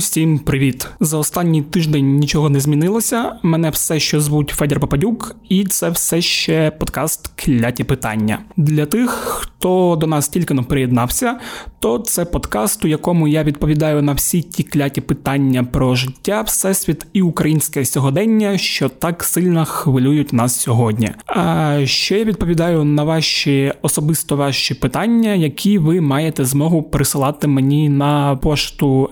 Усім привіт! За останній тиждень нічого не змінилося. Мене все ще звуть Федір Попадюк, і це все ще подкаст Кляті питання. Для тих, хто до нас тільки не приєднався, то це подкаст, у якому я відповідаю на всі ті кляті питання про життя, всесвіт і українське сьогодення, що так сильно хвилюють нас сьогодні. А ще я відповідаю на ваші особисто ваші питання, які ви маєте змогу присилати мені на пошту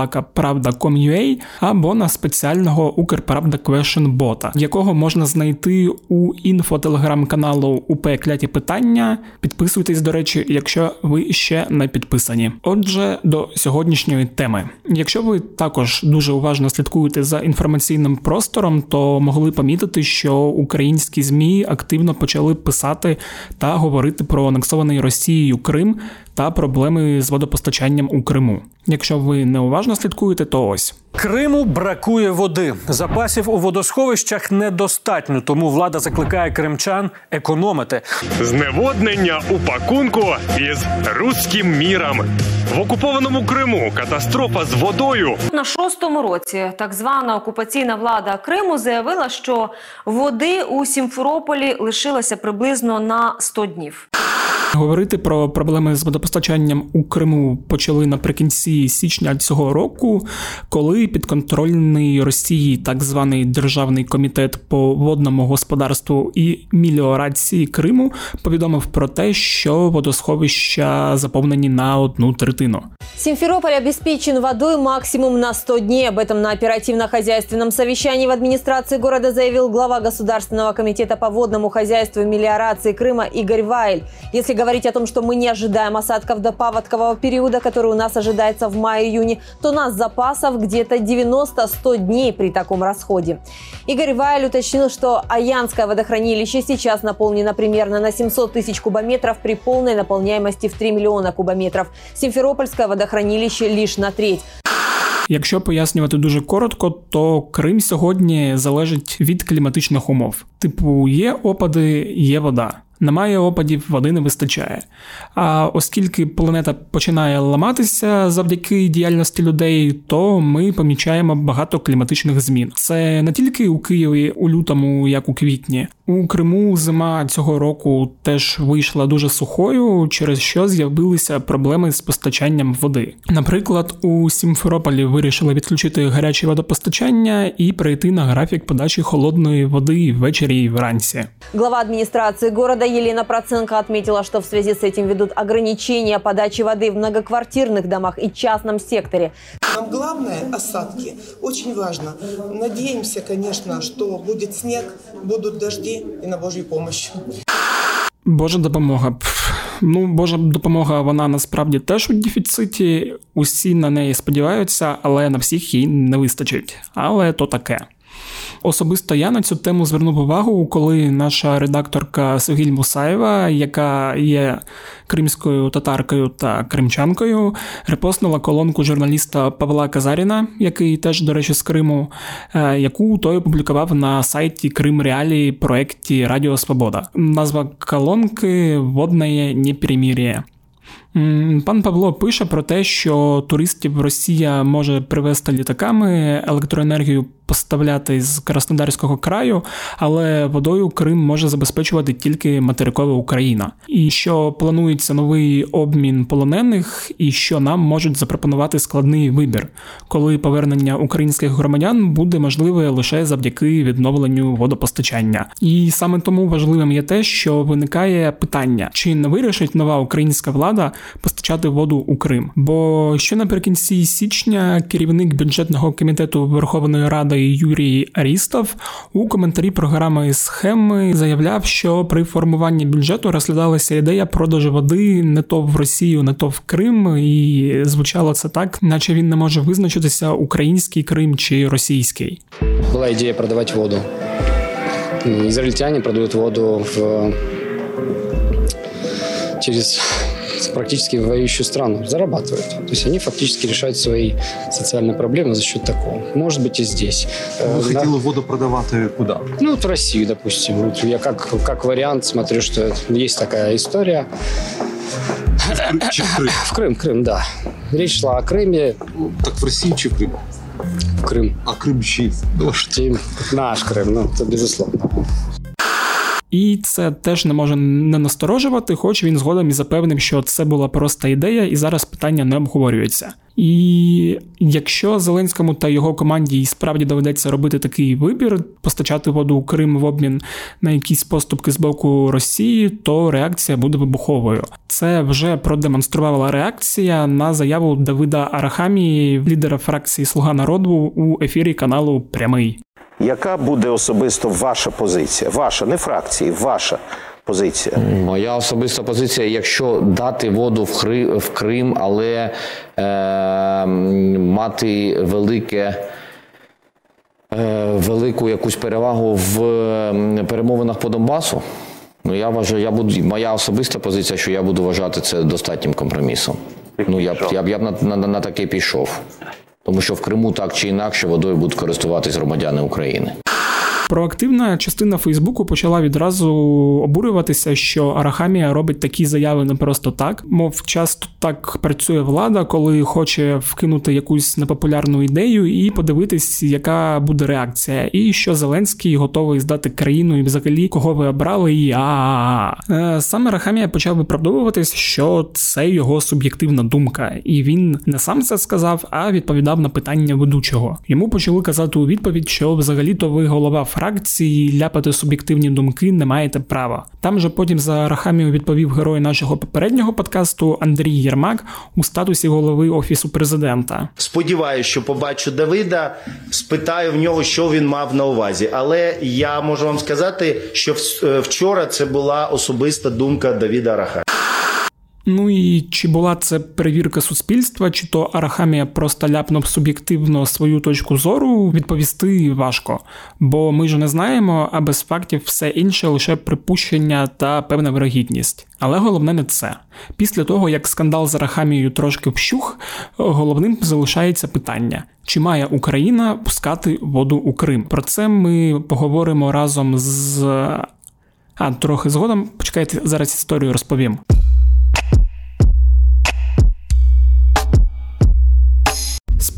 smmsobaka.pravda.com.ua або на спеціального Укрправда Question бота, якого можна знайти у інфотелеграм-каналу УП Кляті Питання. Підписуйтесь, до речі, якщо ви ще не підписані. Отже, до сьогоднішньої теми. Якщо ви також дуже уважно слідкуєте за інформаційним простором, то могли помітити, що українські змі активно почали писати та говорити про анексований Росією Крим та проблеми з водопостачанням у Криму. Якщо ви неуважно слідкуєте, то ось Криму бракує води. Запасів у водосховищах недостатньо, тому влада закликає кримчан економити. Зневоднення у пакунку із руським міром в окупованому Криму. Катастрофа з водою на шостому році. Так звана окупаційна влада Криму заявила, що води у Сімферополі лишилося приблизно на 100 днів. Говорити про проблеми з водопостачанням у Криму почали наприкінці січня цього року, коли підконтрольний Росії так званий Державний комітет по водному господарству і міліорації Криму повідомив про те, що водосховища заповнені на одну третину. Симферополь обеспечен водой максимум на 100 дней. Об этом на оперативно-хозяйственном совещании в администрации города заявил глава Государственного комитета по водному хозяйству и мелиорации Крыма Игорь Вайль. Если говорить о том, что мы не ожидаем осадков до паводкового периода, который у нас ожидается в мае-июне, то у нас запасов где-то 90-100 дней при таком расходе. Игорь Вайль уточнил, что Аянское водохранилище сейчас наполнено примерно на 700 тысяч кубометров при полной наполняемости в 3 миллиона кубометров. Симферопольское водохранилище лишь на треть. Якщо пояснювати дуже коротко, то Крим сьогодні залежить від кліматичних умов. Типу, є опади, є вода. Немає опадів, води не вистачає. А оскільки планета починає ламатися завдяки діяльності людей, то ми помічаємо багато кліматичних змін. Це не тільки у Києві у лютому, як у квітні. У Криму зима цього року теж вийшла дуже сухою, через що з'явилися проблеми з постачанням води. Наприклад, у Сімферополі вирішили відключити гаряче водопостачання і перейти на графік подачі холодної води ввечері і вранці. Глава адміністрації города Елена Проценко отметила, что в связи с этим ведут ограничения подачи воды в многоквартирных домах и частном секторе. Нам главное осадки. Очень важно. Надеемся, конечно, что будет снег, будут дожди и на Божью помощь. Божа допомога. Ну, Божа допомога, вона насправді теж у дефіциті. Усі на неї сподіваються, але на всіх їй не вистачить. Але то таке. Особисто я на цю тему звернув увагу, коли наша редакторка Согіль Мусаєва, яка є кримською татаркою та кримчанкою, репостнула колонку журналіста Павла Казаріна, який теж, до речі, з Криму, е, яку той опублікував на сайті Крим Реалії проєкті Радіо Свобода. Назва колонки Водне непримір'я. Пан Павло пише про те, що туристів Росія може привезти літаками електроенергію поставляти з Краснодарського краю, але водою Крим може забезпечувати тільки материкова Україна, і що планується новий обмін полонених, і що нам можуть запропонувати складний вибір, коли повернення українських громадян буде можливе лише завдяки відновленню водопостачання. І саме тому важливим є те, що виникає питання, чи не вирішить нова українська влада постачати воду у Крим? Бо ще наприкінці січня керівник бюджетного комітету Верховної Ради Юрій Арістов у коментарі програми схеми заявляв, що при формуванні бюджету розглядалася ідея продажу води не то в Росію, не то в Крим, і звучало це так, наче він не може визначитися український Крим чи російський. Була ідея продавати воду. Ізраїльтяне продають воду в через практически воюющую страну, зарабатывают. То есть они фактически решают свои социальные проблемы за счет такого. Может быть и здесь. Вы да. хотели воду продавати куда? Ну, вот в Россию, допустим. Вот я как, как вариант смотрю, что есть такая история. Чи в Крим? В Крым, Крым, да. Речь шла о Крыме, Так в Росії чи в Крим? в Крым. А Крим чий? Ну, наш Крым, ну, это безусловно. І це теж не може не насторожувати, хоч він згодом і запевнив, що це була проста ідея, і зараз питання не обговорюється. І якщо Зеленському та його команді і справді доведеться робити такий вибір, постачати воду у Крим в обмін на якісь поступки з боку Росії, то реакція буде вибуховою. Це вже продемонструвала реакція на заяву Давида Арахамії, лідера фракції Слуга народу у ефірі каналу Прямий. Яка буде особисто ваша позиція? Ваша, не фракції, ваша позиція. Моя особиста позиція, якщо дати воду в, Хри, в Крим, але е, мати велике. е, Велику якусь перевагу в перемовинах по Донбасу. Ну я вважаю, я буду моя особиста позиція, що я буду вважати це достатнім компромісом. Ну я б я б я б на, на, на таке пішов. Тому що в Криму так чи інакше водою будуть користуватись громадяни України. Проактивна частина Фейсбуку почала відразу обурюватися, що Арахамія робить такі заяви не просто так. Мов часто так працює влада, коли хоче вкинути якусь непопулярну ідею і подивитись, яка буде реакція, і що Зеленський готовий здати країну і взагалі кого ви обрали, і а Е, саме Арахамія почав виправдовуватись, що це його суб'єктивна думка, і він не сам це сказав, а відповідав на питання ведучого. Йому почали казати у відповідь, що взагалі-то ви голова фракції, ляпати суб'єктивні думки не маєте права. Там же потім за Рахамію відповів герой нашого попереднього подкасту Андрій Єрмак у статусі голови офісу президента. Сподіваюсь, що побачу Давида, спитаю в нього, що він мав на увазі. Але я можу вам сказати, що е, вчора це була особиста думка Давіда Раха. Ну і чи була це перевірка суспільства, чи то Арахамія просто ляпнув суб'єктивно свою точку зору, відповісти важко, бо ми ж не знаємо, а без фактів все інше лише припущення та певна вирогідність. Але головне не це. Після того, як скандал з Арахамією трошки вщух, головним залишається питання: чи має Україна пускати воду у Крим? Про це ми поговоримо разом з. А, трохи згодом. Почекайте, зараз історію розповім.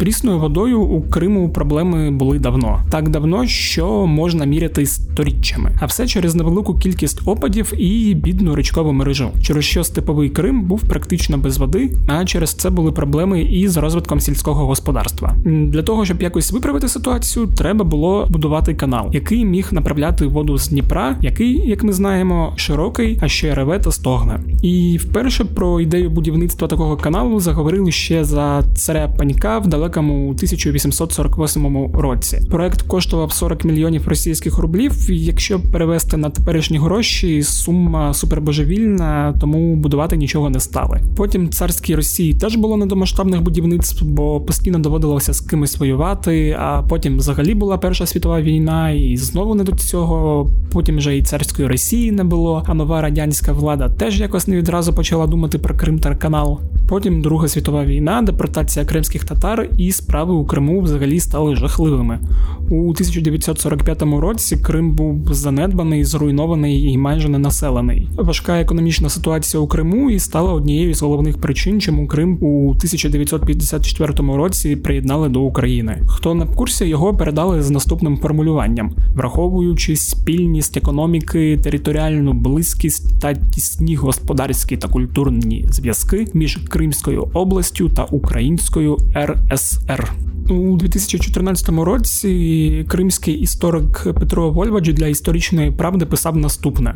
Прісною водою у Криму проблеми були давно, так давно, що можна міряти сторіччями, а все через невелику кількість опадів і бідну річкову мережу, через що степовий Крим був практично без води, а через це були проблеми і з розвитком сільського господарства. Для того щоб якось виправити ситуацію, треба було будувати канал, який міг направляти воду з Дніпра, який, як ми знаємо, широкий, а ще реве та стогне. І вперше про ідею будівництва такого каналу заговорили ще за царя Панька в далекому 1848 році. Проект коштував 40 мільйонів російських рублів. Якщо перевести на теперішні гроші, сума супербожевільна, тому будувати нічого не стали. Потім царській Росії теж було не до масштабних будівництв, бо постійно доводилося з кимось воювати. А потім взагалі була Перша світова війна, і знову не до цього. Потім вже і царської Росії не було. А нова радянська влада теж якось не відразу почала думати про Крим та канал. Потім Друга світова війна, депортація кримських татар і справи у Криму взагалі стали жахливими. У 1945 році Крим був занедбаний, зруйнований і майже не населений. Важка економічна ситуація у Криму і стала однією з головних причин, чому Крим у 1954 році приєднали до України. Хто не в курсі, його передали з наступним формулюванням, враховуючи спільність економіки, територіальну близькість та тісні господарські та культурні зв'язки між Кримською областю та Українською РСР. У 2014 році кримський історик Петро Вольвач для історичної правди писав наступне: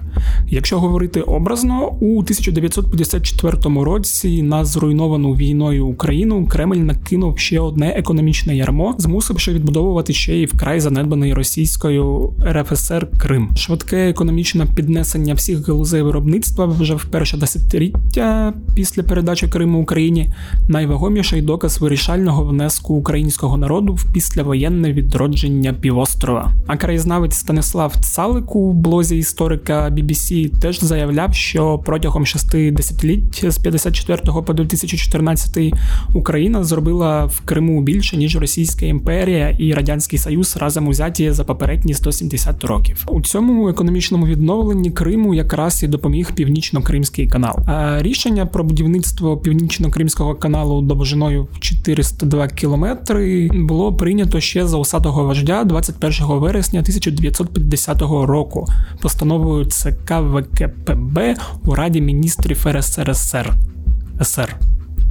якщо говорити образно, у 1954 році на зруйновану війною Україну Кремль накинув ще одне економічне ярмо, змусивши відбудовувати ще й вкрай занедбаний російською РФСР Крим. Швидке економічне піднесення всіх галузей виробництва вже в перше десятиліття після передачі Криму Україні найвагоміший доказ вирішального внеску українського народу в післявоєнне відродження півострова. А краєзнавець Станіслав Цалику, в блозі історика BBC, теж заявляв, що протягом шести десятиліть з 54 по 2014 Україна зробила в Криму більше ніж Російська імперія і Радянський Союз разом узяті за попередні 170 років. У цьому економічному відновленні Криму якраз і допоміг північно-кримський канал. А рішення про будівництво північно-кримського каналу довжиною 402 кілометри було прийнято ще за усатого вождя 21 вересня 1950 року постановою ЦК ВКПБ у Раді міністрів РСРСР СР.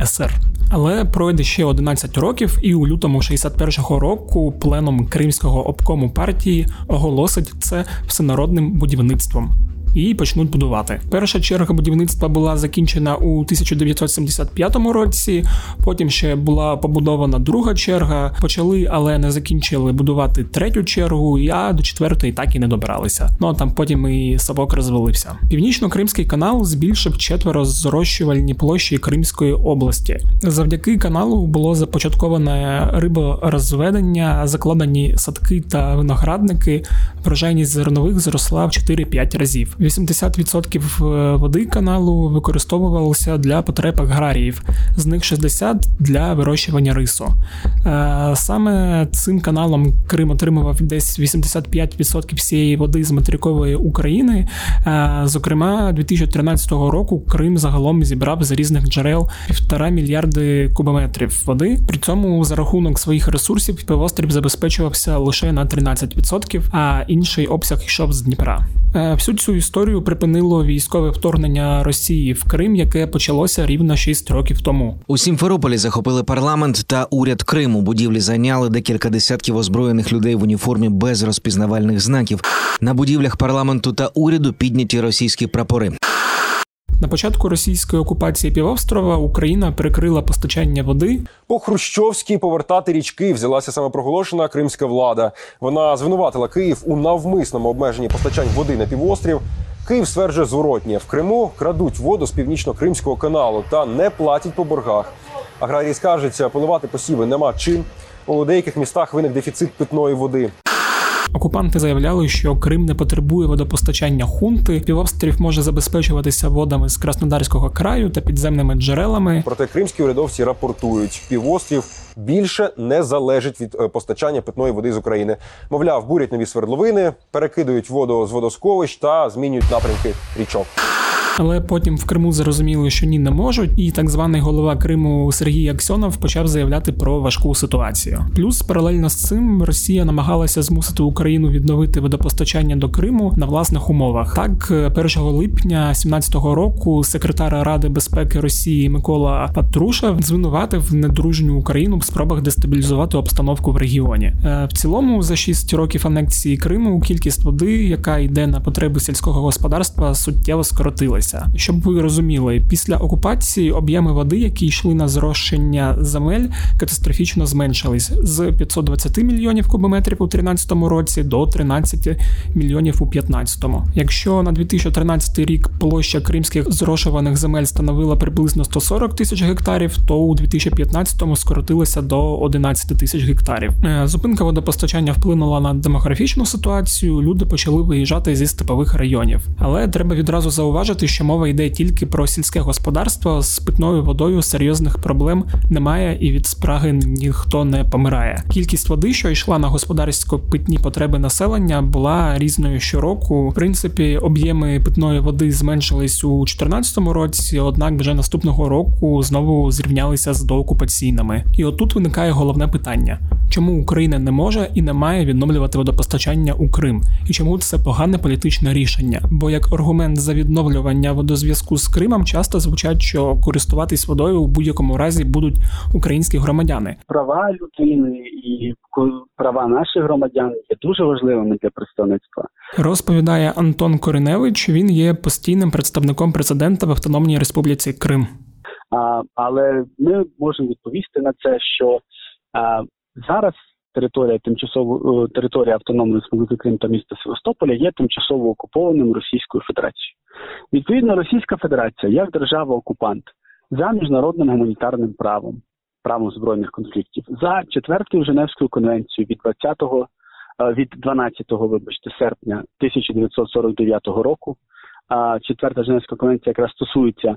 СР. Але пройде ще 11 років, і у лютому 61-го року пленом Кримського обкому партії оголосить це всенародним будівництвом і почнуть будувати. Перша черга будівництва була закінчена у 1975 році. Потім ще була побудована друга черга. Почали, але не закінчили будувати третю чергу. А до четвертої так і не добиралися. Ну а там потім і совок розвалився. Північно-кримський канал збільшив четверо зрощувальні площі Кримської області. Завдяки каналу було започатковане риборозведення, закладені садки та виноградники. Врожайність зернових зросла в 4-5 разів. 80% е, води каналу використовувалося для потреб аграріїв, з них 60% для вирощування рису. Е, саме цим каналом Крим отримував десь 85% всієї води з материкової України. Е, зокрема, 2013 року Крим загалом зібрав з різних джерел півтора мільярди кубометрів води. При цьому за рахунок своїх ресурсів півострів забезпечувався лише на 13%, а інший обсяг йшов з Дніпра. Всю цю історію історію припинило військове вторгнення Росії в Крим, яке почалося рівно 6 років тому. У Сімферополі захопили парламент та уряд Криму. Будівлі зайняли декілька десятків озброєних людей в уніформі без розпізнавальних знаків. На будівлях парламенту та уряду підняті російські прапори. На початку російської окупації півострова Україна перекрила постачання води. По Хрущовській повертати річки взялася самопроголошена кримська влада. Вона звинуватила Київ у навмисному обмеженні постачань води на півострів. Київ стверджує зворотнє в Криму крадуть воду з північно-кримського каналу та не платять по боргах. Аграрії скаржаться, поливати посіви нема чим. У деяких містах виник дефіцит питної води. Окупанти заявляли, що Крим не потребує водопостачання хунти. Півострів може забезпечуватися водами з Краснодарського краю та підземними джерелами. Проте кримські урядовці рапортують, півострів більше не залежить від е, постачання питної води з України. Мовляв, бурять нові свердловини, перекидують воду з водосховищ та змінюють напрямки річок. Але потім в Криму зрозуміли, що ні, не можуть, і так званий голова Криму Сергій Аксьонов почав заявляти про важку ситуацію. Плюс паралельно з цим Росія намагалася змусити Україну відновити водопостачання до Криму на власних умовах. Так, 1 липня 2017 року секретар Ради безпеки Росії Микола Патруша звинуватив недружню Україну в спробах дестабілізувати обстановку в регіоні. Е, в цілому за 6 років анексії Криму кількість води, яка йде на потреби сільського господарства, суттєво скоротилась відбулося. Щоб ви розуміли, після окупації об'єми води, які йшли на зрощення земель, катастрофічно зменшились з 520 мільйонів кубометрів у 2013 році до 13 мільйонів у 2015. Якщо на 2013 рік площа кримських зрошуваних земель становила приблизно 140 тисяч гектарів, то у 2015-му скоротилося до 11 тисяч гектарів. Е, зупинка водопостачання вплинула на демографічну ситуацію. Люди почали виїжджати зі степових районів, але треба відразу зауважити, що мова йде тільки про сільське господарство з питною водою серйозних проблем немає, і від спраги ніхто не помирає. Кількість води, що йшла на господарсько-питні потреби населення, була різною щороку. В принципі, об'єми питної води зменшились у 2014 році, однак вже наступного року знову зрівнялися з доокупаційними. І отут виникає головне питання: чому Україна не може і не має відновлювати водопостачання у Крим, і чому це погане політичне рішення? Бо як аргумент за відновлювання питання водозв'язку з Кримом часто звучать, що користуватись водою у будь-якому разі будуть українські громадяни. Права людини і права наших громадян є дуже важливими для представництва. Розповідає Антон Кориневич. Він є постійним представником президента в Автономній Республіці Крим. А, Але ми можемо відповісти на це, що а, зараз територія тимчасово е, територія автономної Республіки Крим та міста Севастополя є тимчасово окупованим Російською Федерацією. Відповідно, Російська Федерація як держава-окупант за міжнародним гуманітарним правом правом збройних конфліктів за четвертою Женевською конвенцією від 20-го е, від 12-го, вибачте, серпня 1949 року. А четверта Женевська конвенція якраз стосується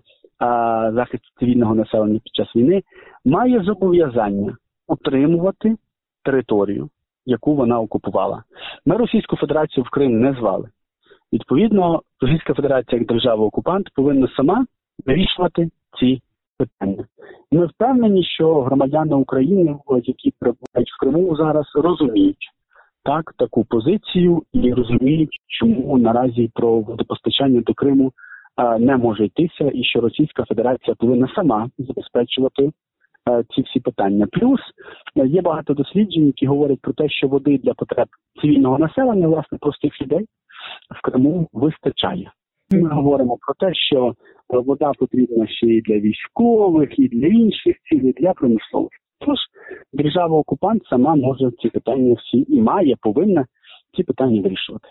захисту цивільного населення під час війни, має зобов'язання утримувати територію, яку вона окупувала. Ми Російську Федерацію в Крим не звали. Відповідно, Російська Федерація як держава-окупант повинна сама вирішувати ці питання. Ми впевнені, що громадяни України, які перебувають в Криму зараз, розуміють так таку позицію і розуміють, чому наразі про водопостачання до Криму а, не може йтися, і що Російська Федерація повинна сама забезпечувати ці всі питання. Плюс є багато досліджень, які говорять про те, що води для потреб цивільного населення, власне, простих людей в Криму вистачає. Ми говоримо про те, що вода потрібна ще і для військових, і для інших цілей, для промислових. Тож держава-окупант сама може ці питання всі і має, повинна ці питання вирішувати.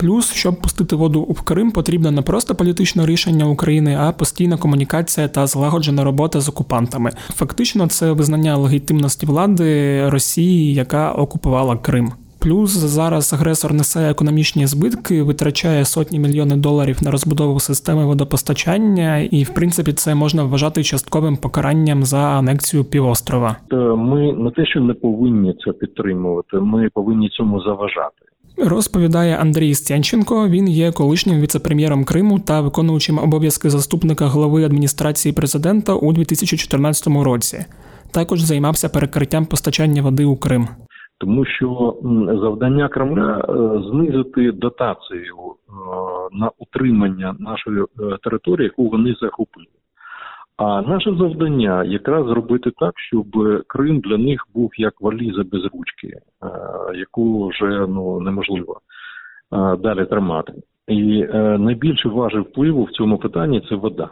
Плюс, щоб пустити воду в Крим, потрібно не просто політичне рішення України, а постійна комунікація та злагоджена робота з окупантами. Фактично, це визнання легітимності влади Росії, яка окупувала Крим. Плюс зараз агресор несе економічні збитки, витрачає сотні мільйонів доларів на розбудову системи водопостачання, і в принципі це можна вважати частковим покаранням за анексію півострова. Ми не те, що не повинні це підтримувати, ми повинні цьому заважати. Розповідає Андрій Стянченко. Він є колишнім віце-прем'єром Криму та виконуючим обов'язки заступника голови адміністрації президента у 2014 році. Також займався перекриттям постачання води у Крим тому що завдання Кремля е, знизити дотацію е, на утримання нашої е, території, яку вони захопили. А наше завдання якраз зробити так, щоб Крим для них був як валіза без ручки, яку вже ну неможливо далі тримати. І найбільше важив впливу в цьому питанні це вода.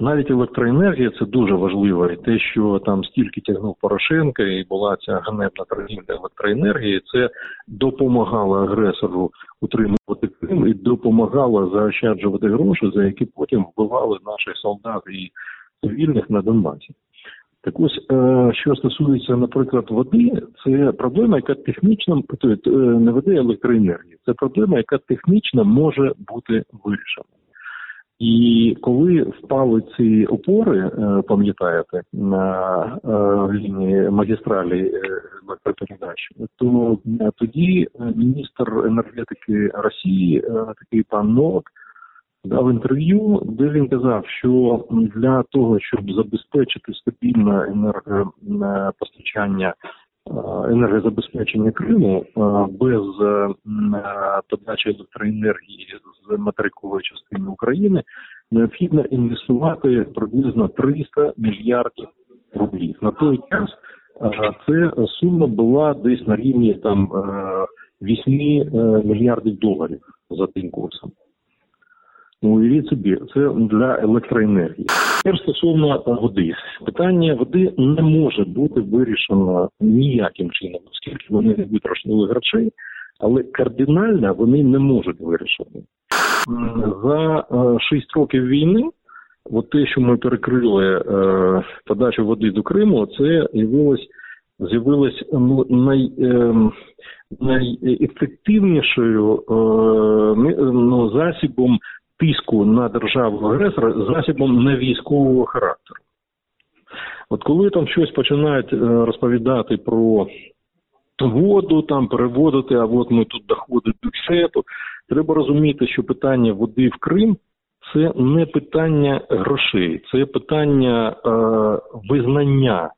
Навіть електроенергія це дуже важливо. І те, що там стільки тягнув Порошенка, і була ця ганебна торгівля електроенергії, це допомагало агресору утримувати Крим і допомагало заощаджувати гроші, за які потім вбивали наших солдат і цивільних на Донбасі. Так ось, е, що стосується, наприклад, води, це проблема, яка технічно е, не води електроенергії. Це проблема, яка технічно може бути вирішена. І коли впали ці опори, е, пам'ятаєте, на е, лінії магістралі електропередач, то е, тоді міністр енергетики Росії, такий пан Новак, дав інтерв'ю, де він казав, що для того, щоб забезпечити стабільне енергопостачання енергозабезпечення Криму без подачі електроенергії з материкової частини України необхідно інвестувати приблизно 300 мільярдів рублів. На той час це сума була десь на рівні там 8 е, мільярдів доларів за тим курсом. Ну, уявіть собі, це для електроенергії. Тепер стосовно води, питання води не може бути вирішено ніяким чином, оскільки вони не витрошнули грошей, але кардинально вони не можуть вирішити. За 6 е, років війни, от те, що ми перекрили е, подачу води до Криму, це з'явилось ну, най, е, найефективнішою ну, засібом тиску на державу агресора засібом не військового характеру. От коли там щось починають розповідати про воду, там переводити, а от ми тут доходи бюджету, Треба розуміти, що питання води в Крим це не питання грошей, це питання е, визнання.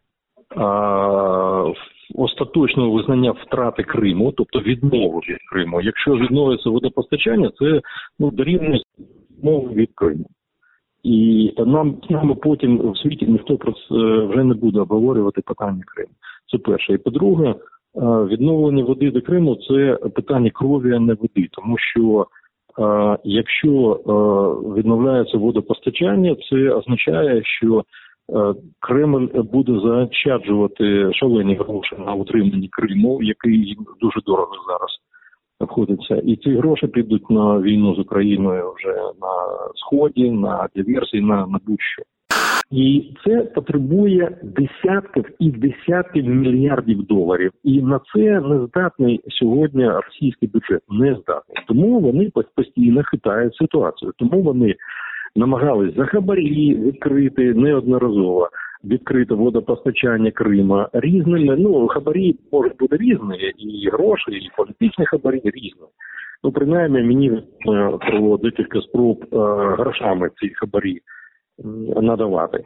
Е, остаточного визнання втрати Криму, тобто відмови від Криму. Якщо відновиться водопостачання, це ну дорівнює відмови від Криму. І нам нам потім в світі ніхто про це вже не буде обговорювати питання Криму. Це перше. І по-друге, Е, відновлення води до Криму це питання крові, а не води, тому що е, якщо е, відновляється водопостачання, це означає, що Кремль буде заощаджувати шалені гроші на утриманні Криму, який дуже дорого зараз обходиться, і ці гроші підуть на війну з Україною вже на сході, на диверсії, на, на будь-що. І це потребує десятків і десятків мільярдів доларів. І на це не здатний сьогодні російський бюджет. Не здатний. Тому вони постійно хитають ситуацію. Тому вони намагались за хабарі відкрити неодноразово. Відкрите водопостачання Крима різними. Ну хабарі можуть бути різні, і гроші, і політичні хабарі різні. Ну, принаймні, мені про декілька спроб грошами ці хабарі надавати.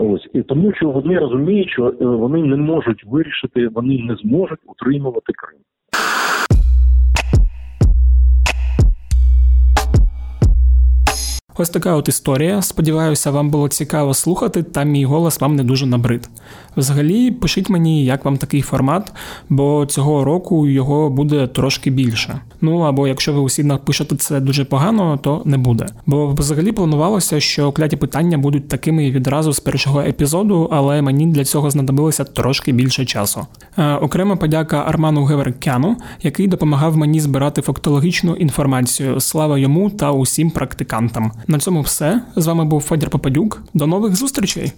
Ось і тому, що вони розуміють, що вони не можуть вирішити, вони не зможуть утримувати Крим. Ось така от історія. Сподіваюся, вам було цікаво слухати, та мій голос вам не дуже набрид. Взагалі, пишіть мені, як вам такий формат, бо цього року його буде трошки більше. Ну або якщо ви усі напишете це дуже погано, то не буде. Бо взагалі планувалося, що кляті питання будуть такими відразу з першого епізоду, але мені для цього знадобилося трошки більше часу. Е, окрема подяка Арману Геверкяну, який допомагав мені збирати фактологічну інформацію. Слава йому та усім практикантам. На цьому все. З вами був Федір Попадюк. До нових зустрічей!